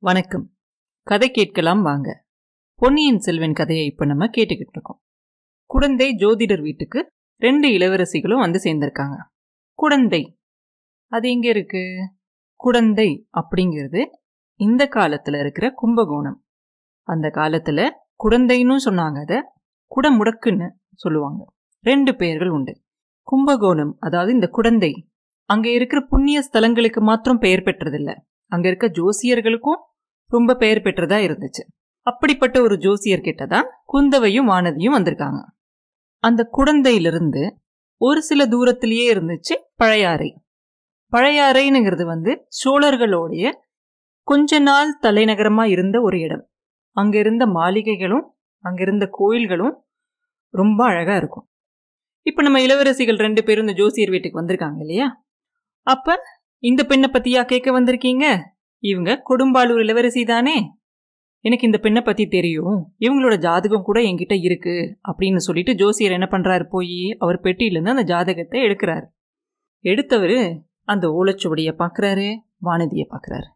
வணக்கம். கதை கேட்கலாம் வாங்க. பொன்னியின் செல்வன் கதையை இப்போ நம்ம கேட்டுக்கிட்டு இருக்கோம். குடந்தை ஜோதிடர் வீட்டுக்கு ரெண்டு இளவரசிகளும் வந்து சேர்ந்திருக்காங்க. குடந்தை. அது எங்கே இருக்கு? குடந்தை அப்படிங்கிறது இந்த காலத்தில் இருக்கிற கும்பகோணம். அந்த காலத்தில் குடந்தைன்னு சொன்னாங்க அதை குடமுடக்குன்னு சொல்லுவாங்க. ரெண்டு பெயர்கள் உண்டு. கும்பகோணம் அதாவது இந்த குடந்தை. அங்கே இருக்கிற புண்ணிய ஸ்தலங்களுக்கு மாத்திரம் பெயர் பெற்றதில்லை. அங்க இருக்க ஜோசியர்களுக்கும் ரொம்ப பெயர் பெற்றதா இருந்துச்சு. அப்படிப்பட்ட ஒரு ஜோசியர் கிட்ட தான் குந்தவையும் வானதியும் வந்திருக்காங்க. அந்த குடந்தையிலிருந்து ஒரு சில தூரத்திலேயே இருந்துச்சு பழையாறை. பழையாறைங்கிறது வந்து சோழர்களுடைய கொஞ்ச நாள் தலைநகரமா இருந்த ஒரு இடம். அங்க இருந்த மாளிகைகளும் அங்க இருந்த கோயில்களும் ரொம்ப அழகா இருக்கும். இப்ப நம்ம இளவரசிகள் ரெண்டு பேரும் இந்த ஜோசியர் வீட்டுக்கு வந்திருக்காங்க இல்லையா? அப்ப இந்த பெண்ணை பத்தியா கேட்க வந்திருக்கீங்க? இவங்க கொடும்பாலூர் இளவரசி தானே? எனக்கு இந்த பெண்ணை பத்தி தெரியும். இவங்களோட ஜாதகம் கூட என்கிட்ட இருக்கு அப்படின்னு சொல்லிட்டு ஜோசியர் என்ன பண்றாரு? போய் அவர் பெட்டியிலேருந்து அந்த ஜாதகத்தை எடுக்கிறாரு. எடுத்தவர் அந்த ஓலைச்சுவடியை பார்க்குறாரு வானதியை பார்க்குறாரு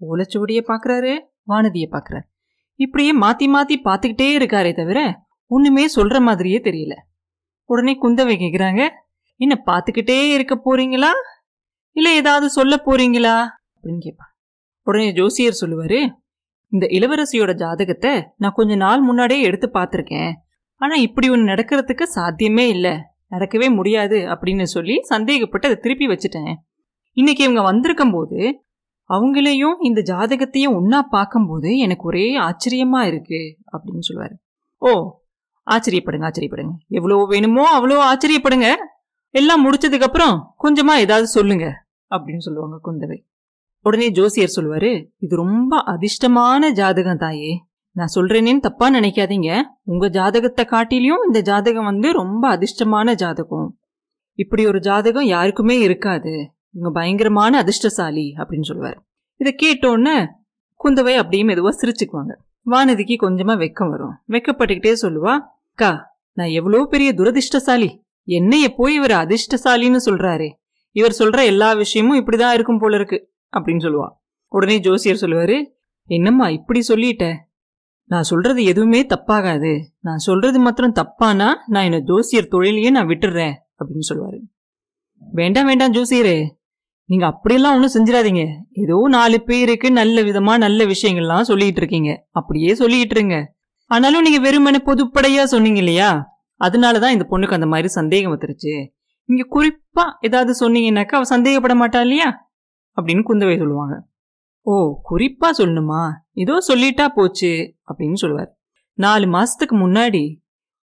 ஓலைச்சுவடியை பார்க்குறாரு வானதியை பார்க்குறாரு இப்படியே மாத்தி மாத்தி பார்த்துக்கிட்டே இருக்காரே தவிர ஒண்ணுமே சொல்ற மாதிரியே தெரியல. உடனே குந்தவை கேட்குறாங்க என்ன பார்த்துக்கிட்டே இருக்க போறீங்களா? இல்ல ஏதாவது சொல்ல போறீங்களா? அப்படின்னு கேட்பா உடனே ஜோசியர் சொல்லுவாரு இந்த இளவரசியோட ஜாதகத்தை நான் கொஞ்ச நாள் முன்னாடியே எடுத்து பார்த்துருக்கேன். ஆனா இப்படி ஒன்று நடக்கிறதுக்கு சாத்தியமே இல்லை. நடக்கவே முடியாது அப்படின்னு சொல்லி சந்தேகப்பட்டு அதை திருப்பி வச்சுட்டேன். இன்னைக்கு இவங்க வந்திருக்கும் போது அவங்களையும் இந்த ஜாதகத்தையும் ஒன்னா பார்க்கும்போது எனக்கு ஒரே ஆச்சரியமா இருக்கு அப்படின்னு சொல்லுவாரு. ஓ ஆச்சரியப்படுங்க ஆச்சரியப்படுங்க. எவ்வளோ வேணுமோ அவ்வளோ ஆச்சரியப்படுங்க. எல்லாம் முடிச்சதுக்கு அப்புறம் கொஞ்சமா ஏதாவது சொல்லுங்க அப்படின்னு சொல்லுவாங்க குந்தவை. உடனே ஜோசியர் சொல்லுவாரு இது ரொம்ப அதிர்ஷ்டமான ஜாதகம் தாயே. நான் சொல்றேனேன்னு தப்பா நினைக்காதீங்க. உங்க ஜாதகத்தை காட்டிலையும் இந்த ஜாதகம் வந்து ரொம்ப அதிர்ஷ்டமான ஜாதகம். இப்படி ஒரு ஜாதகம் யாருக்குமே இருக்காது. இவங்க பயங்கரமான அதிர்ஷ்டசாலி அப்படின்னு சொல்லுவார். இதை கேட்டோன்னு குந்தவை அப்படியே மெதுவாக சிரிச்சுக்குவாங்க. வானதிக்கு கொஞ்சமாக வெக்கம் வரும். வெக்கப்பட்டுக்கிட்டே சொல்லுவா அக்கா நான் எவ்வளோ பெரிய துரதிர்ஷ்டசாலி. என்னைய போய் இவர் அதிர்ஷ்டசாலின்னு சொல்றாரு. இவர் சொல்ற எல்லா விஷயமும் இப்படிதான் இருக்கும் போல இருக்கு அப்படின்னு சொல்லுவா. உடனே ஜோசியர் சொல்லுவாரு என்னம்மா இப்படி சொல்லிட்ட? நான் சொல்றது எதுவுமே தப்பாகாது. நான் சொல்றது மாத்திரம் தப்பானா? நான் என்ன ஜோசியர் தொழிலையே நான் விட்டுடுறேன் அப்படின்னு சொல்லுவாரு. வேண்டாம் வேண்டாம் ஜோசியரே. நீங்க அப்படியெல்லாம் ஒன்றும் செஞ்சிடாதீங்க. ஏதோ நாலு பேருக்கு நல்ல விதமா நல்ல விஷயங்கள்லாம் சொல்லிட்டு இருக்கீங்க. அப்படியே சொல்லிட்டு இருங்க. ஆனாலும் நீங்க வெறுமனே பொதுப்படையா சொன்னீங்க இல்லையா? அதனால தான் இந்த பொண்ணுக்கு அந்த மாதிரி சந்தேகம் வந்துருச்சு. நீங்க குறிப்பா ஏதாவது சொன்னீங்கன்னாக்கா அவ சந்தேகப்பட மாட்டா இல்லையா? அப்படின்னு குந்தவை சொல்லுவாங்க. ஓ குறிப்பா சொல்லணுமா? ஏதோ சொல்லிட்டா போச்சு அப்படின்னு சொல்லுவார். நாலு மாசத்துக்கு முன்னாடி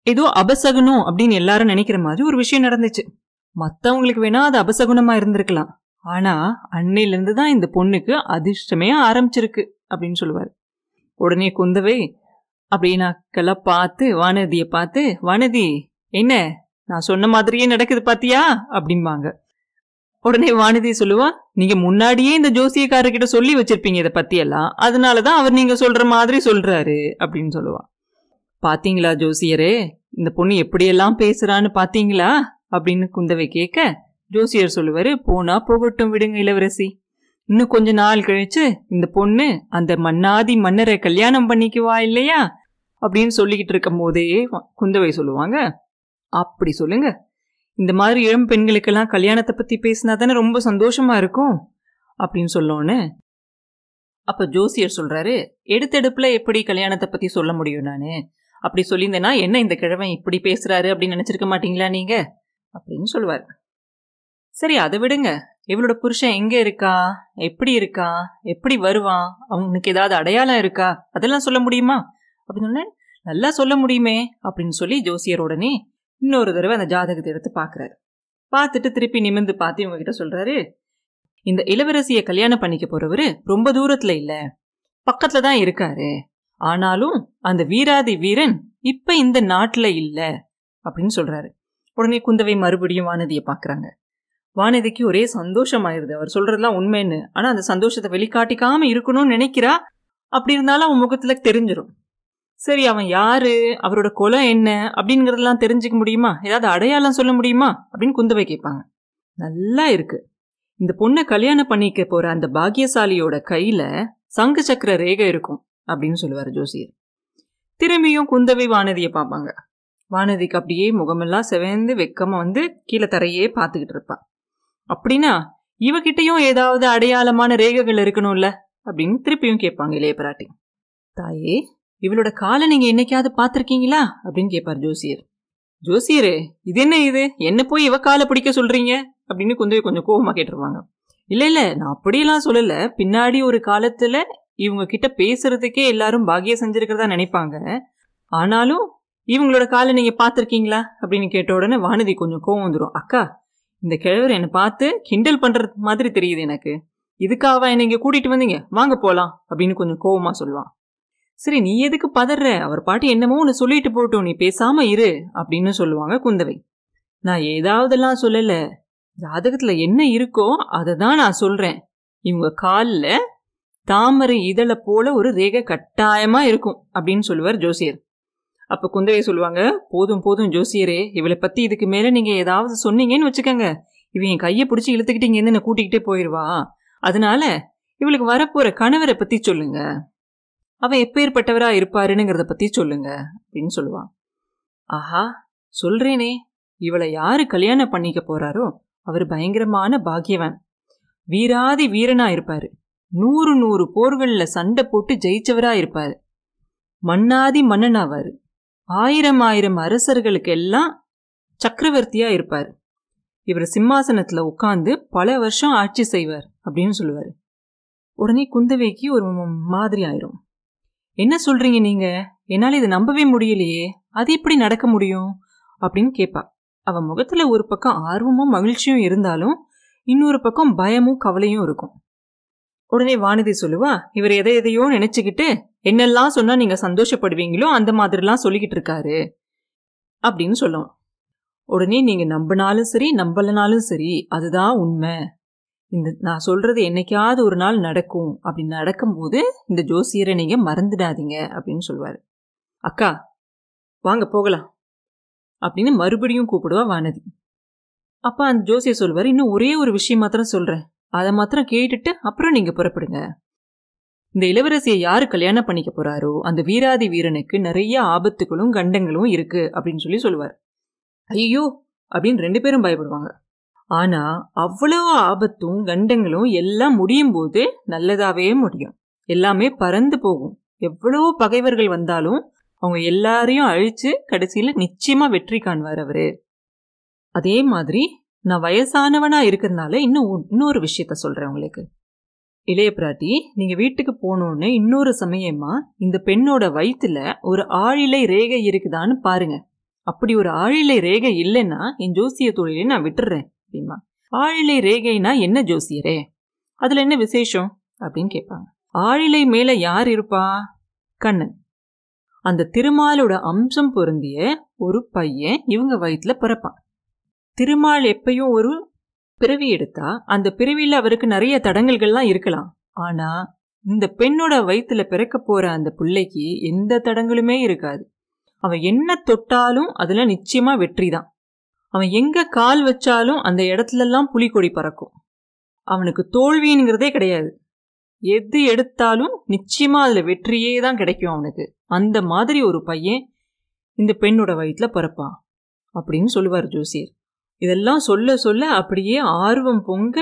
ஏதோ அபசகுனம் அப்படின்னு எல்லாரும் நினைக்கிற மாதிரி ஒரு விஷயம் நடந்துச்சு. மற்றவங்களுக்கு வேணா அது அபசகுனமா இருந்திருக்கலாம். ஆனா அன்னையிலேருந்து தான் இந்த பொண்ணுக்கு அதிர்ஷ்டமே ஆரம்பிச்சிருக்கு அப்படின்னு சொல்லுவார். உடனே குந்தவை அப்படின்னாக்கெல்லாம் பார்த்து வானதியை பார்த்து வானதி என்ன? நான் சொன்ன மாதிரியே நடக்குது பாத்தியா? அப்படிம்பாங்க. உடனே வானதி சொல்லுவா நீங்க முன்னாடியே இந்த ஜோசியக்காரர்கிட்ட சொல்லி வச்சிருப்பீங்க இதை பத்தியெல்லாம். அதனாலதான் அவர் நீங்க சொல்ற மாதிரி சொல்றாரு அப்படின்னு சொல்லுவா. பாத்தீங்களா ஜோசியரே? இந்த பொண்ணு எப்படியெல்லாம் பேசுறான்னு பாத்தீங்களா? அப்படின்னு குந்தவை கேட்க ஜோசியர் சொல்லுவாரு போனா போகட்டும் விடுங்க இளவரசி. இன்னும் கொஞ்ச நாள் கழிச்சு இந்த பொண்ணு அந்த மன்னாதி மன்னரை கல்யாணம் பண்ணிக்குவா இல்லையா? அப்படின்னு சொல்லிக்கிட்டு இருக்கும் போதே குந்தவை சொல்லுவாங்க அப்படி சொல்லுங்க. இந்த மாதிரி இளம் பெண்களுக்கெல்லாம் கல்யாணத்தை பற்றி பேசினா தானே ரொம்ப சந்தோஷமா இருக்கும்? அப்படின்னு சொல்லோன்னு அப்போ ஜோசியர் சொல்கிறாரு எடுத்தெடுப்பில் எப்படி கல்யாணத்தை பற்றி சொல்ல முடியும் நான்? அப்படி சொல்லியிருந்தேன்னா என்ன இந்த கிழவன் இப்படி பேசுகிறாரு அப்படின்னு நினச்சிருக்க மாட்டீங்களா நீங்கள் அப்படின்னு சொல்லுவார். சரி அதை விடுங்க. இவளோட புருஷன் எங்கே இருக்கா? எப்படி இருக்கா? எப்படி வருவான்? அவனுக்கு ஏதாவது அடையாளம் இருக்கா? அதெல்லாம் சொல்ல முடியுமா? அப்படின்னு சொன்னேன் நல்லா சொல்ல முடியுமே அப்படின்னு சொல்லி ஜோசியர் உடனே இன்னொரு தடவை அந்த ஜாதகத்தை எடுத்து பார்க்குறாரு. பார்த்துட்டு திருப்பி நிமிந்து பார்த்து இவங்க கிட்ட சொல்றாரு இந்த இளவரசியை கல்யாணம் பண்ணிக்க போறவரு ரொம்ப தூரத்துல இல்ல பக்கத்துல தான் இருக்காரு. ஆனாலும் அந்த வீராதி வீரன் இப்ப இந்த நாட்டுல இல்ல அப்படின்னு சொல்றாரு. உடனே குந்தவை மறுபடியும் வானதியை பாக்குறாங்க வானதிக்கு ஒரே சந்தோஷமாயிருது. அவர் சொல்றதுலாம் உண்மைன்னு. ஆனா அந்த சந்தோஷத்தை வெளிக்காட்டிக்காம இருக்கணும்னு நினைக்கிறா? அப்படி இருந்தாலும் அவன் முகத்துல தெரிஞ்சிடும் சரி அவன் யாரு? அவரோட குலம் என்ன? அப்படிங்கிறதெல்லாம் தெரிஞ்சுக்க முடியுமா? ஏதாவது அடையாளம் சொல்ல முடியுமா? அப்படின்னு குந்தவை கேட்பாங்க. நல்லா இருக்கு. இந்த பொண்ணை கல்யாணம் பண்ணிக்க போற அந்த பாக்கியசாலியோட கையில சங்கு சக்கர ரேகை இருக்கும் அப்படின்னு சொல்லுவார் ஜோசியர். திரும்பியும் குந்தவை வானதியை பார்ப்பாங்க. வானதிக்கு அப்படியே முகமெல்லாம் செவந்து வெக்கமா வந்து கீழே தரையே பார்த்துக்கிட்டு இருப்பா. அப்படின்னா இவகிட்டையும் ஏதாவது அடையாளமான ரேகைகள் இருக்கணும்ல? அப்படின்னு திருப்பியும் கேட்பாங்க இளைய பிராட்டி. தாயே இவளோட காலை நீங்க என்னைக்காவது பார்த்துருக்கீங்களா? அப்படின்னு கேட்பார் ஜோசியர். ஜோசியரே இது என்ன இது? என்ன போய் இவ காலை பிடிக்க சொல்றீங்க? அப்படின்னு குந்தவை கொஞ்சம் கோபமா கேட்டுருவாங்க. இல்ல இல்ல நான் அப்படியெல்லாம் சொல்லல. பின்னாடி ஒரு காலத்துல இவங்க கிட்ட பேசுறதுக்கே எல்லாரும் பாக்கியம் செஞ்சிருக்கிறதா நினைப்பாங்க. ஆனாலும் இவங்களோட காலை நீங்க பார்த்துருக்கீங்களா? அப்படின்னு கேட்ட உடனே வானதி கொஞ்சம் கோவம் வந்துடும் அக்கா இந்த கிழவர் என்னை பார்த்து கிண்டல் பண்றது மாதிரி தெரியுது எனக்கு. இதுக்காக என்னை இங்க கூட்டிட்டு வந்தீங்க? வாங்க போலாம் அப்படின்னு கொஞ்சம் கோவமா சொல்லுவான். சரி நீ எதுக்கு பதற அவர் பாட்டு என்னமோ ஒன்று சொல்லிட்டு போட்டோம் நீ பேசாம இரு அப்படின்னு சொல்லுவாங்க குந்தவை. நான் ஏதாவதெல்லாம் சொல்லல. ஜாதகத்துல என்ன இருக்கோ அதை தான் நான் சொல்றேன். இவங்க காலில் தாமரை இதழை போல ஒரு ரேகை கட்டாயமா இருக்கும் அப்படின்னு சொல்லுவார் ஜோசியர். அப்ப குந்தவை சொல்லுவாங்க போதும் போதும் ஜோசியரே இவளை பத்தி இதுக்கு மேல நீங்க ஏதாவது சொன்னீங்கன்னு வச்சுக்கோங்க. இவன் என் கையை பிடிச்சி இழுத்துக்கிட்டீங்க என்ன கூட்டிக்கிட்டே போயிடுவா அதனால இவளுக்கு வரப்போற கணவரை பத்தி சொல்லுங்க. அவன் எப்பேற்பட்டவராக இருப்பாருனுங்கிறத பற்றி சொல்லுங்க அப்படின்னு சொல்லுவான். ஆஹா சொல்றேனே. இவளை யாரு கல்யாணம் பண்ணிக்க போறாரோ அவர் பயங்கரமான பாக்கியவன். வீராதி வீரனா இருப்பாரு. நூறு நூறு போர்களில் சண்டை போட்டு ஜெயிச்சவரா இருப்பாரு. மன்னாதி மன்னனாவார் ஆயிரம் ஆயிரம் அரசர்களுக்கு எல்லாம் சக்கரவர்த்தியா இருப்பார். இவர் சிம்மாசனத்தில் உட்கார்ந்து பல வருஷம் ஆட்சி செய்வார் அப்படின்னு சொல்லுவார். உடனே குந்தவைக்கு ஒரு மாதிரி ஆயிரும். என்ன சொல்றீங்க நீங்க? என்னால் இதை நம்பவே முடியலையே. அது எப்படி நடக்க முடியும்? அப்படின்னு கேட்பா அவ முகத்துல ஒரு பக்கம் ஆர்வமும் மகிழ்ச்சியும் இருந்தாலும் இன்னொரு பக்கம் பயமும் கவலையும் இருக்கும். உடனே வானதி சொல்லுவா இவர் எதை எதையோ நினைச்சுக்கிட்டு என்னெல்லாம் சொன்னா நீங்க சந்தோஷப்படுவீங்களோ அந்த மாதிரிலாம் சொல்லிக்கிட்டு இருக்காரு. அப்படின்னு சொல்லுவோம் உடனே நீங்க நம்பினாலும் சரி நம்பலனாலும் சரி அதுதான் உண்மை. இந்த நான் சொல்கிறது என்னைக்காவது ஒரு நாள் நடக்கும். அப்படி நடக்கும்போது இந்த ஜோசியரை நீங்கள் மறந்துடாதீங்க அப்படின்னு சொல்லுவார் அக்கா வாங்க போகலாம். அப்படின்னு மறுபடியும் கூப்பிடுவா வானதி. அப்போ அந்த ஜோசியர் சொல்வார் இன்னும் ஒரே ஒரு விஷயம் மாத்திரம் சொல்கிறேன் அதை மாத்திரம் கேட்டுட்டு அப்புறம் நீங்கள் புறப்படுங்க. இந்த இளவரசியை யார் கல்யாணம் பண்ணிக்க போகிறாரோ அந்த வீராதி வீரனுக்கு நிறைய ஆபத்துகளும் கண்டங்களும் இருக்குது அப்படின்னு சொல்லி சொல்லுவார் ஐயோ அப்படின்னு ரெண்டு பேரும் பயப்படுவாங்க. ஆனா அவ்வளவு ஆபத்தும் கண்டங்களும் எல்லாம் முடியும் போது நல்லதாவே முடியும். எல்லாமே பறந்து போகும். எவ்வளவு பகைவர்கள் வந்தாலும் அவங்க எல்லாரையும் அழிச்சு கடைசியில நிச்சயமா வெற்றி காண்பார் அவரு. அதே மாதிரி நான் வயசானவனா இருக்கிறதுனால இன்னும் இன்னொரு விஷயத்த சொல்றேன் உங்களுக்கு. இளைய பிராட்டி நீங்க வீட்டுக்கு போனோன்னு இன்னொரு சமயமா இந்த பெண்ணோட வயிற்றுல ஒரு ஆழிலை ரேகை இருக்குதான்னு பாருங்க. அப்படி ஒரு ஆழிலை ரேகை இல்லைன்னா என் ஜோசிய தொழிலை நான் விட்டுறேன். அப்படிமா. ஆழிலை ரேகைனா என்ன ஜோசியரே? அதில் என்ன விசேஷம்? அப்படின்னு கேட்பாங்க. ஆழிலை மேலே யார் இருப்பா? கண்ணன். அந்த திருமாலோட அம்சம் பொருந்திய ஒரு பையன் இவங்க வயிற்றுல பிறப்பான். திருமால் எப்பயும் ஒரு பிறவி எடுத்தா அந்த பிறவியில் அவருக்கு நிறைய தடங்கல்கள்லாம் இருக்கலாம். ஆனால் இந்த பெண்ணோட வயிற்றுல பிறக்க போகிற அந்த பிள்ளைக்கு எந்த தடங்களுமே இருக்காது. அவன் என்ன தொட்டாலும் அதில் நிச்சயமாக வெற்றி தான் அவன் எங்கே கால் வச்சாலும் அந்த இடத்துலலாம் புலிக்கொடி பறக்கும். அவனுக்கு தோல்விங்கிறதே கிடையாது. எது எடுத்தாலும் நிச்சயமாக அதில் வெற்றியே தான் கிடைக்கும் அவனுக்கு. அந்த மாதிரி ஒரு பையன் இந்த பெண்ணோட வயிற்றில் பிறப்பான் அப்படின்னு சொல்லுவார் ஜோசியர். இதெல்லாம் சொல்ல சொல்ல அப்படியே ஆர்வம் பொங்க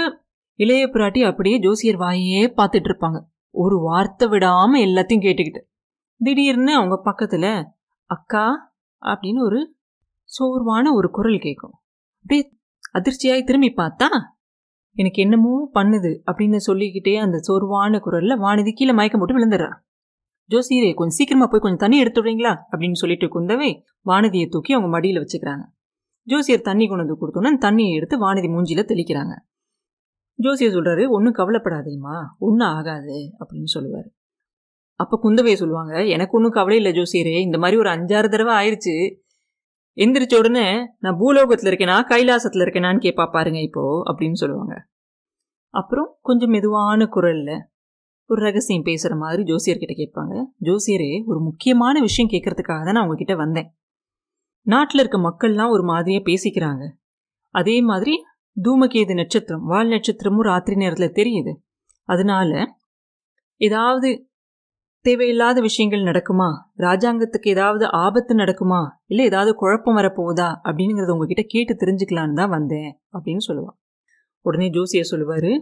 இளைய பிராட்டி அப்படியே ஜோசியர் வாயே பார்த்துட்டு இருப்பாங்க. ஒரு வார்த்தை விடாமல் எல்லாத்தையும் கேட்டுக்கிட்டு. திடீர்னு அவங்க பக்கத்தில் அக்கா அப்படின்னு ஒரு சோர்வான ஒரு குரல் கேட்கும் அப்படியே அதிர்ச்சியாய் திரும்பி பார்த்தா? எனக்கு என்னமோ பண்ணுது அப்படின்னு சொல்லிக்கிட்டே அந்த சோர்வான குரலில் வானதி கீழே மயக்கம் போட்டு விழுந்துடுறா. ஜோசியரே கொஞ்சம் சீக்கிரமா போய் கொஞ்சம் தண்ணி எடுத்துடுறீங்களா அப்படின்னு சொல்லிட்டு குந்தவை வானதியை தூக்கி அவங்க மடியில் வச்சுக்கிறாங்க. ஜோசியர் தண்ணி கொண்டு வந்து கொடுத்தோன்னு தண்ணியை எடுத்து வானதி மூஞ்சியில் தெளிக்கிறாங்க. ஜோசியர் சொல்கிறாரு ஒன்றும் கவலைப்படாதேம்மா ஒன்றும் ஆகாது அப்படின்னு சொல்லுவார். அப்போ குந்தவையை சொல்லுவாங்க எனக்கு ஒன்றும் கவலை இல்லை ஜோசியரே இந்த மாதிரி ஒரு அஞ்சாறு தடவை ஆயிடுச்சு எந்திரிச்ச உடனே நான் பூலோகத்தில் இருக்கேனா? கைலாசத்தில் இருக்கேனான்னு கேட்பா பாருங்க இப்போ அப்படின்னு சொல்லுவாங்க. அப்புறம் கொஞ்சம் மெதுவான குரலில் ஒரு ரகசியம் பேசுகிற மாதிரி ஜோசியர்கிட்ட கேட்பாங்க. ஜோசியரே ஒரு முக்கியமான விஷயம் கேட்கறதுக்காக தான் நான் உங்ககிட்ட வந்தேன். நாட்டில் இருக்க மக்கள்லாம் ஒரு மாதிரியாக பேசிக்கிறாங்க. அதே மாதிரி தூமகேது நட்சத்திரம் வால் நட்சத்திரமும் ராத்திரி நேரத்தில் தெரியுது. அதனால ஏதாவது தேவையில்லாத விஷயங்கள் நடக்குமா? ராஜாங்கத்துக்கு ஏதாவது ஆபத்து நடக்குமா? இல்லை ஏதாவது குழப்பம் வரப்போகுதா? அப்படிங்கிறத உங்ககிட்ட கேட்டு தெரிஞ்சுக்கலான்னு தான் வந்தேன் அப்படின்னு சொல்லுவான் உடனே ஜோசியர் சொல்லுவார்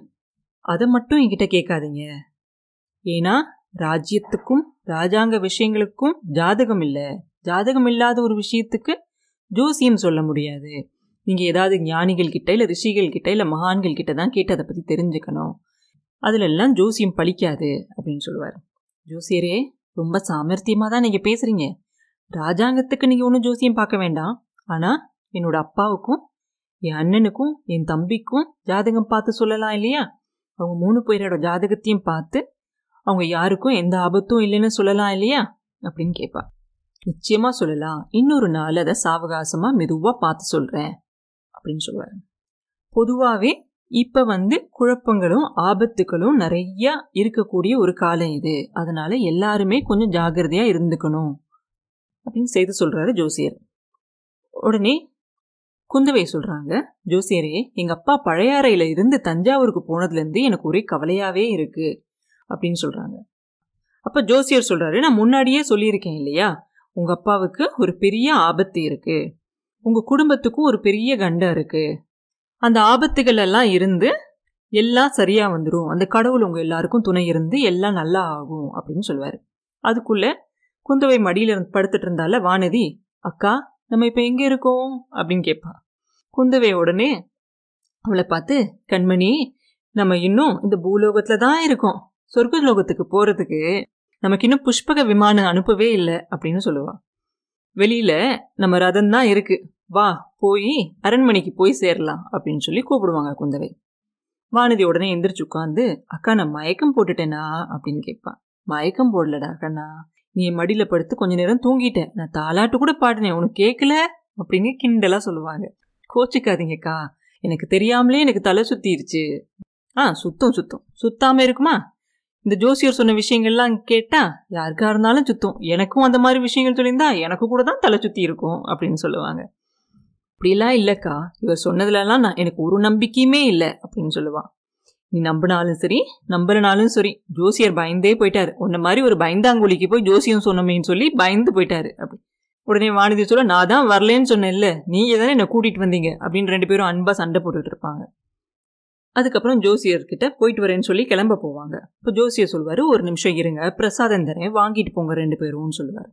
அதை மட்டும் என்கிட்ட கேட்காதீங்க. ஏன்னா ராஜ்யத்துக்கும் ராஜாங்க விஷயங்களுக்கும் ஜாதகம் இல்லை. ஜாதகம் இல்லாத ஒரு விஷயத்துக்கு ஜோசியம் சொல்ல முடியாது. நீங்கள் ஏதாவது ஞானிகள் கிட்ட இல்லை ரிஷிகள் கிட்ட இல்லை மகான்கள் கிட்ட தான் கேட்டு அதை பற்றி தெரிஞ்சுக்கணும். அதிலெல்லாம் ஜோசியம் பழிக்காது அப்படின்னு சொல்லுவார். ஜோசியரே ரொம்ப சாமர்த்தியமாக தான் நீங்கள் பேசுகிறீங்க ராஜாங்கத்துக்கு நீங்கள் ஒன்றும் ஜோசியம் பார்க்க வேண்டாம். ஆனால் என்னோட அப்பாவுக்கும் என் அண்ணனுக்கும் என் தம்பிக்கும் ஜாதகம் பார்த்து சொல்லலாம் இல்லையா? அவங்க மூணு பேரோட ஜாதகத்தையும் பார்த்து அவங்க யாருக்கும் எந்த ஆபத்தும் இல்லைன்னு சொல்லலாம் இல்லையா? அப்படின்னு கேட்பா. நிச்சயமாக சொல்லலாம். இன்னொரு நாள் அதை சாவகாசமாக மெதுவாக பார்த்து சொல்கிறேன் அப்படின்னு சொல்லுவார். பொதுவாகவே இப்போ வந்து குழப்பங்களும் ஆபத்துகளும் நிறைய இருக்கக்கூடிய ஒரு காலம் இது. அதனால எல்லாருமே கொஞ்சம் ஜாகிரதையா இருந்துக்கணும். அப்படின்னு செய்து சொல்றாரு ஜோசியர். உடனே குந்தவை சொல்றாங்க ஜோசியரே எங்க அப்பா பழையாறையில் இருந்து தஞ்சாவூருக்கு போனதுலேருந்து எனக்கு ஒரே கவலையாவே இருக்கு. அப்படின்னு சொல்றாங்க. அப்ப ஜோசியர் சொல்றாரு நான் முன்னாடியே சொல்லியிருக்கேன் இல்லையா? உங்க அப்பாவுக்கு ஒரு பெரிய ஆபத்து இருக்கு. உங்க குடும்பத்துக்கும் ஒரு பெரிய கண்டம் இருக்கு. அந்த ஆபத்துகள் எல்லாம் இருந்து எல்லாம் சரியாக வந்துடும் அந்த கடவுள் உங்கள் எல்லாருக்கும் துணை இருந்து எல்லாம் நல்லா ஆகும் அப்படின்னு சொல்லுவார் அதுக்குள்ளே குந்தவை மடியில் இருந்து படுத்துட்டு இருந்தால வானதி அக்கா நம்ம இப்போ எங்கே இருக்கோம்? அப்படின்னு கேட்பா குந்தவை உடனே அவளை பார்த்து கண்மணி நம்ம இன்னும் இந்த பூலோகத்தில் தான் இருக்கோம். சொர்க்க லோகத்துக்கு போகிறதுக்கு நமக்கு இன்னும் புஷ்பக விமானம் அனுப்பவே இல்லை அப்படின்னு சொல்லுவா. வெளியில் நம்ம ரதம் தான் இருக்குது வா போய் அரண்மனைக்கு போய் சேரலாம் அப்படின்னு சொல்லி கூப்பிடுவாங்க குந்தவை. வானதி உடனே எந்திரிச்சு உட்காந்து அக்கா நான் மயக்கம் போட்டுட்டேனா? அப்படின்னு கேட்பான் மயக்கம் போடலடா அக்கண்ணா. நீ மடியில் படுத்து கொஞ்ச நேரம் தூங்கிட்டேன். நான் தாலாட்டு கூட பாடினேன். உனக்கு கேட்கல அப்படின்னு கிண்டலாக சொல்லுவாங்க. கோச்சிக்காதீங்கக்கா. எனக்கு தெரியாமலே எனக்கு தலை சுத்திருச்சு. ஆ சுத்தம் சுத்தம். சுத்தாமல் இருக்குமா? இந்த ஜோசியர் சொன்ன விஷயங்கள்லாம் கேட்டால் யாருக்கா இருந்தாலும் சுத்தம். எனக்கும் அந்த மாதிரி விஷயங்கள் சொல்லியிருந்தா எனக்கு கூட தான் தலை சுற்றி இருக்கும். அப்படின்னு சொல்லுவாங்க. அப்படிலாம் இல்லைக்கா. இவர் சொன்னதுலலாம் நான் எனக்கு ஒரு நம்பிக்கையுமே இல்லை அப்படின்னு சொல்லுவான் நீ நம்பினாலும் சரி நம்புறனாலும் சரி ஜோசியர் பயந்தே போயிட்டாரு. உன்ன மாதிரி ஒரு பயந்தாங்குழிக்கு போய் ஜோசியம் சொன்னமேன்னு சொல்லி பயந்து போயிட்டாரு அப்படி. உடனே வானதி சொல்ல நான் தான் வரலேன்னு சொன்னேன்ல நீங்கள் தானே என்னை கூட்டிகிட்டு வந்தீங்க அப்படின்னு ரெண்டு பேரும் அன்பாக சண்டை போட்டுட்டு இருப்பாங்க. அதுக்கப்புறம் ஜோசியர்கிட்ட போயிட்டு வரேன்னு சொல்லி கிளம்ப போவாங்க. இப்போ ஜோசியர் சொல்வார் ஒரு நிமிஷம் இருங்க பிரசாதம் தரேன் வாங்கிட்டு போங்க ரெண்டு பேரும்னு சொல்லுவார்.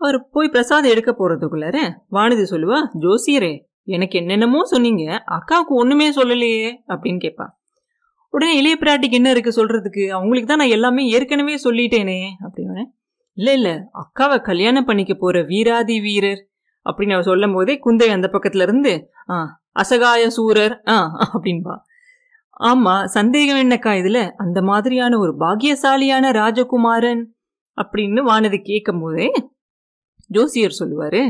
அவர் போய் பிரசாதம் எடுக்க போறதுக்குள்ளார வானதி சொல்லுவா ஜோசியரே எனக்கு என்னென்னமோ சொன்னீங்க. அக்காவுக்கு ஒண்ணுமே சொல்லலையே அப்படின்னு கேட்பா உடனே இளைய பிராட்டிக்கு என்ன இருக்கு சொல்றதுக்கு? அவங்களுக்கு தான் நான் எல்லாமே ஏற்கனவே சொல்லிட்டேனே அப்படின்னு இல்லை இல்லை அக்காவை கல்யாணம் பண்ணிக்க போற வீராதி வீரர் அப்படின்னு அவர் சொல்லும் போதே குந்தை அந்த பக்கத்துல இருந்து ஆ அசகாய சூரர் ஆ அப்படின்பா. ஆமா சந்தேகம் என்னக்கா இதுல? அந்த மாதிரியான ஒரு பாக்கியசாலியான ராஜகுமாரன் அப்படின்னு வானதி கேட்கும் போதே ஜோசியர் சொல்லுவார்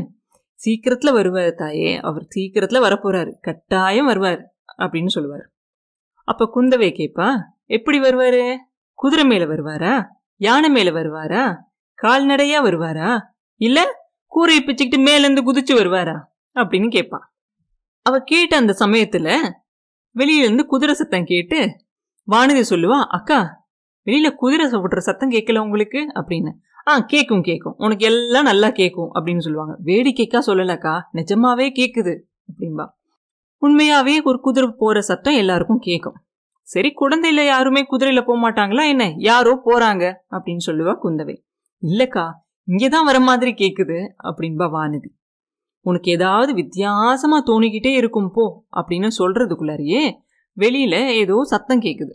சீக்கிரத்தில் வருவார் தாயே அவர் சீக்கிரத்தில் வரப்போகிறார் கட்டாயம் வருவார் அப்படின்னு சொல்லுவார். அப்போ குந்தவை கேட்பா எப்படி வருவார்? குதிரை மேலே வருவாரா? யானை மேலே வருவாரா? கால்நடையாக வருவாரா? இல்லை கூரையை பிச்சுக்கிட்டு மேலேருந்து குதிச்சு வருவாரா? அப்படின்னு கேட்பா அவ கேட்ட அந்த சமயத்தில் வெளியில இருந்து குதிரை சத்தம் கேட்டு வானதி சொல்லுவா அக்கா வெளியில் குதிரை விடுற சத்தம் கேட்கல உங்களுக்கு? அப்படின்னு. ஆ கேட்கும் கேட்கும் உனக்கு எல்லாம் நல்லா கேட்கும் அப்படின்னு சொல்லுவாங்க. வேடிக்கைக்கா சொல்லலக்கா. நிஜமாவே கேட்குது அப்படின்பா உண்மையாவே ஒரு குதிரை போற சத்தம் எல்லாருக்கும் கேட்கும் சரி குழந்தையில யாருமே குதிரையில போக மாட்டாங்களா என்ன? யாரோ போறாங்க அப்படின்னு சொல்லுவா குந்தவை. இல்லக்கா இங்கதான் வர மாதிரி கேக்குது அப்படின்பா வானதி. உனக்கு ஏதாவது வித்தியாசமா தோணிக்கிட்டே இருக்கும் போ அப்படின்னு சொல்றதுக்குள்ளாரியே வெளியில ஏதோ சத்தம் கேக்குது.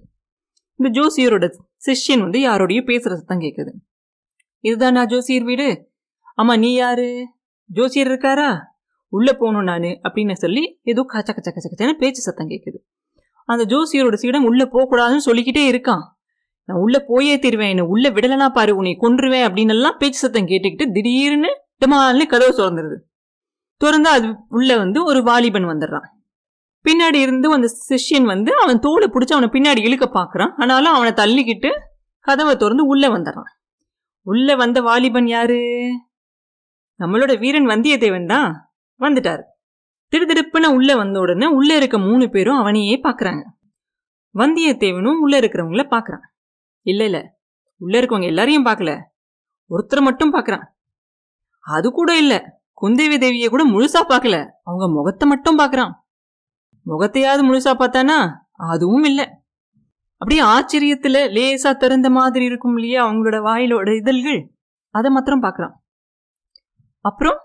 இந்த ஜோசியரோட சிஷ்யன் வந்து யாரோடய பேசுற சத்தம் கேக்குது. இதுதான் நான் ஜோசியர் வீடு. ஆமா நீ யாரு? ஜோசியர் இருக்காரா? உள்ள போகணும் நான் அப்படின்னு சொல்லி ஏதோ கச்ச கச்ச கச்ச கச்சன்னு பேச்சு சத்தம் கேட்குது அந்த ஜோசியரோட சீடம் உள்ள போகக்கூடாதுன்னு சொல்லிக்கிட்டே இருக்கான். நான் உள்ள போயே தீருவேன் என்ன உள்ள விடலனா பாரு உன்னை கொன்றுவேன் அப்படின்னு எல்லாம் பேச்சு சத்தம் கேட்டுக்கிட்டு திடீர்னு டமால்னு கதவு திறந்துருது. திறந்தா அது உள்ள வந்து ஒரு வாலிபன் வந்துடுறான். பின்னாடி இருந்து அந்த சிஷ்யன் வந்து அவன் தோலை பிடிச்சி அவனை பின்னாடி இழுக்க பார்க்குறான் ஆனாலும் அவனை தள்ளிக்கிட்டு கதவை திறந்து உள்ளே வந்துடுறான். உள்ள வந்த வாலிபன் யாரு? நம்மளோட வீரன் வந்தியத்தேவன் தான் வந்துட்டார். திடுதிடுப்புன உள்ள வந்த உடனே உள்ள இருக்க மூணு பேரும் அவனையே பாக்குறாங்க. வந்தியத்தேவனும் உள்ள இருக்கிறவங்கள பாக்குறான். இல்ல இல்ல. உள்ள இருக்கவங்க எல்லாரையும் பார்க்கல ஒருத்தரை மட்டும் பார்க்குறான் அது கூட இல்ல. குந்தேவி தேவியை கூட முழுசா பார்க்கல அவங்க முகத்தை மட்டும் பார்க்குறான் முகத்தையாவது முழுசா பார்த்தானா? அதுவும் இல்லை. அப்படியே ஆச்சரியத்துல லேசா திறந்த மாதிரி இருக்கும் இல்லையா அவங்களோட வாயிலோட இதழ்கள்? அதை மாத்திரம் பார்க்கறான். அப்புறம்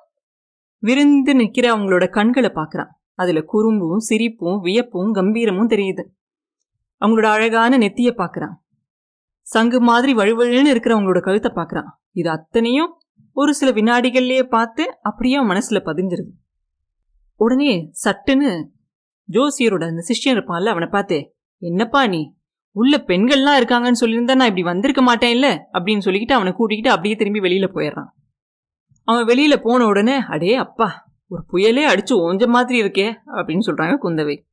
விருந்து நிற்கிற அவங்களோட கண்களை பார்க்கறான். அதுல குறும்பும் சிரிப்பும் வியப்பும் கம்பீரமும் தெரியுது. அவங்களோட அழகான நெத்திய பார்க்குறான். சங்கு மாதிரி வழுவழுன்னு இருக்கிற அவங்களோட கழுத்தை பார்க்கறான். இது அத்தனையும் ஒரு சில வினாடிகள்லயே பார்த்து அப்படியே அவன் மனசுல பதிஞ்சிருது. உடனே சட்டுன்னு ஜோசியரோட அந்த சிஷ்யன் இருப்பான்ல அவனை பார்த்து என்னப்பா நீ? உள்ள பெண்கள்லாம் இருக்காங்கன்னு சொல்லியிருந்தா நான் இப்படி வந்திருக்க மாட்டேன்ல அப்படின்னு சொல்லிக்கிட்டு அவனை கூட்டிக்கிட்டு அப்படியே திரும்பி வெளியில் போயிடுறான். அவன் வெளியில் போன உடனே அடே அப்பா ஒரு புயலே அடிச்சு ஓஞ்ச மாதிரி இருக்கே அப்படின்னு சொல்கிறாங்க குந்தவை.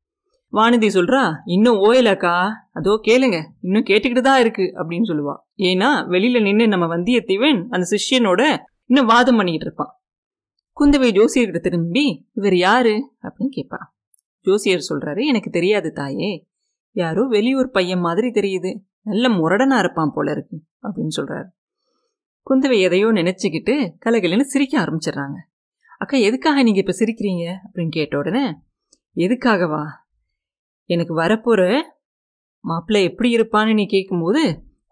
வானதி சொல்கிறா இன்னும் ஓயலக்கா? அதோ கேளுங்க இன்னும் கேட்டுக்கிட்டு தான் இருக்கு அப்படின்னு சொல்லுவா. ஏன்னா வெளியில் நின்று நம்ம வந்தியத்தேவன் அந்த சிஷ்யனோட இன்னும் வாதம் பண்ணிக்கிட்டு இருப்பான். குந்தவை ஜோசியர்கிட்ட திரும்பி இவர் யாரு? அப்படின்னு கேட்பா. ஜோசியர் சொல்கிறாரு எனக்கு தெரியாது தாயே. யாரோ வெளியூர் பையன் மாதிரி தெரியுது. நல்ல முரடனா இருப்பான் போல இருக்கு அப்படின்னு சொல்றாரு. குந்தவை எதையோ நினைச்சுக்கிட்டு கலகலன்னு சிரிக்க ஆரம்பிச்சிடுறாங்க. அக்கா எதுக்காக நீங்க இப்ப சிரிக்கிறீங்க? அப்படின்னு கேட்ட உடனே எதுக்காகவா? எனக்கு வரப்போற மாப்பிள்ளை எப்படி இருப்பான்னு நீ கேட்கும்போது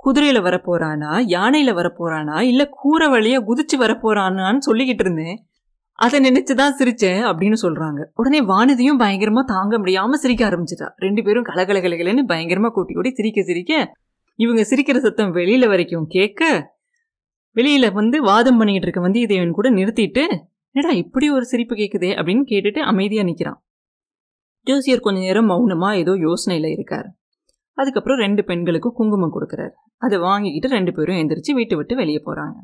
குதிரையில வரப்போறானா யானையில வரப்போறானா இல்ல கூரை வழியா குதிச்சு வரப்போறானான்னு சொல்லிக்கிட்டு இருந்தேன். அதை நினைச்சுதான் சிரிச்சேன் அப்படின்னு சொல்றாங்க. உடனே வானதியும் பயங்கரமா தாங்க முடியாம சிரிக்க ஆரம்பிச்சிட்டா. ரெண்டு பேரும் கலகலகலகலன்னு பயங்கரமா கூட்டி ஓடி சிரிக்க சிரிக்க இவங்க சிரிக்கிற சத்தம் வெளியில வரைக்கும் கேட்க வெளியில வந்து வாதம் பண்ணிக்கிட்டு இருக்க வந்தியத்தேவன் கூட நிறுத்திட்டு என்னடா இப்படி ஒரு சிரிப்பு கேட்குதே அப்படின்னு கேட்டுட்டு அமைதியா நிக்கிறான். ஜோசியர் கொஞ்ச நேரம் மௌனமா ஏதோ யோசனையில இருக்கார். அதுக்கப்புறம் ரெண்டு பெண்களுக்கும் குங்குமம் கொடுக்குறாரு. அதை வாங்கிக்கிட்டு ரெண்டு பேரும் எந்திரிச்சு வீட்டை விட்டு வெளியே போறாங்க.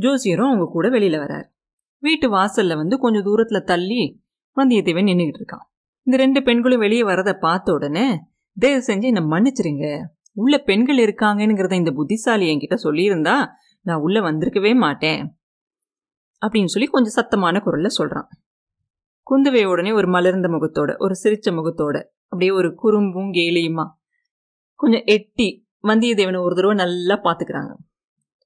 ஜோசியரும் அவங்க கூட வெளியில வரார். வீட்டு வாசல்ல வந்து கொஞ்சம் தூரத்துல தள்ளி வந்தியத்தேவன் நின்றுகிட்டு இருக்கான். இந்த ரெண்டு பெண்களும் வெளியே வரதை பார்த்த உடனே தயவு செஞ்சு என்னை மன்னிச்சிருங்க. உள்ள பெண்கள் இருக்காங்கங்கிறத இந்த புத்திசாலி என்கிட்ட சொல்லியிருந்தா நான் உள்ள வந்திருக்கவே மாட்டேன். அப்படின்னு சொல்லி கொஞ்சம் சத்தமான குரல்ல சொல்றான். குந்தவை உடனே ஒரு மலர்ந்த முகத்தோட ஒரு சிரிச்ச முகத்தோட அப்படியே ஒரு குறும்பும் கேலியுமா கொஞ்சம் எட்டி வந்தியத்தேவனை ஒரு தடவை நல்லா பார்த்துக்கிறாங்க.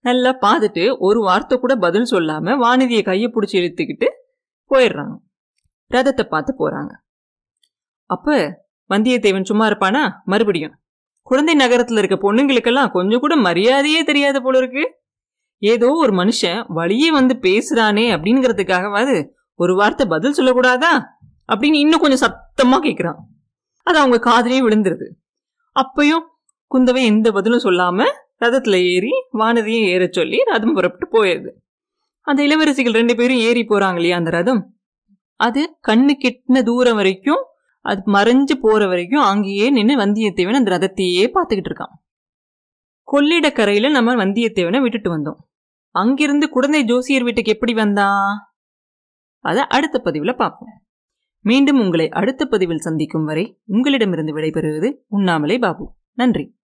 நல்லா பார்த்துட்டு ஒரு வார்த்தை கூட பதில் சொல்லாமல் வானதியை கையை பிடிச்சி இழுத்துக்கிட்டு போயிடுறாங்க. ரதத்தை பார்த்து போகிறாங்க அப்போ வந்தியத்தேவன் சும்மா இருப்பானா? மறுபடியும். குழந்தை நகரத்தில் இருக்க பொண்ணுங்களுக்கெல்லாம் கொஞ்சம் கூட மரியாதையே தெரியாத போல இருக்கு. ஏதோ ஒரு மனுஷன் வழியே வந்து பேசுறானே அப்படிங்கிறதுக்காகவாது ஒரு வார்த்தை பதில் சொல்லக்கூடாதா? அப்படின்னு இன்னும் கொஞ்சம் சத்தமாக கேட்குறான் அது அவங்க காதலையும் விழுந்துருது. அப்பயும் குந்தவை எந்த பதிலும் சொல்லாமல் ரதத்தில் ஏறி வானதியை ஏற சொல்லி ரதம் புறப்பட்டு போயிடுது அந்த இளவரசிகள் ரெண்டு பேரும் ஏறி போகிறாங்க இல்லையா அந்த ரதம்? அது கண்ணு கெட்டின தூரம் வரைக்கும் அது மறைஞ்சு போகிற வரைக்கும் அங்கேயே நின்று வந்தியத்தேவன் அந்த ரதத்தையே பார்த்துக்கிட்டு இருக்கான். கொள்ளிடக்கரையில் நம்ம வந்தியத்தேவனை விட்டுட்டு வந்தோம். அங்கிருந்து குழந்தை ஜோசியர் வீட்டுக்கு எப்படி வந்தான் அதை அடுத்த பதிவில் பார்ப்போம். மீண்டும் உங்களை அடுத்த பதிவில் சந்திக்கும் வரை உங்களிடமிருந்து விடைபெறுவது உண்ணாமலே பாபு. நன்றி.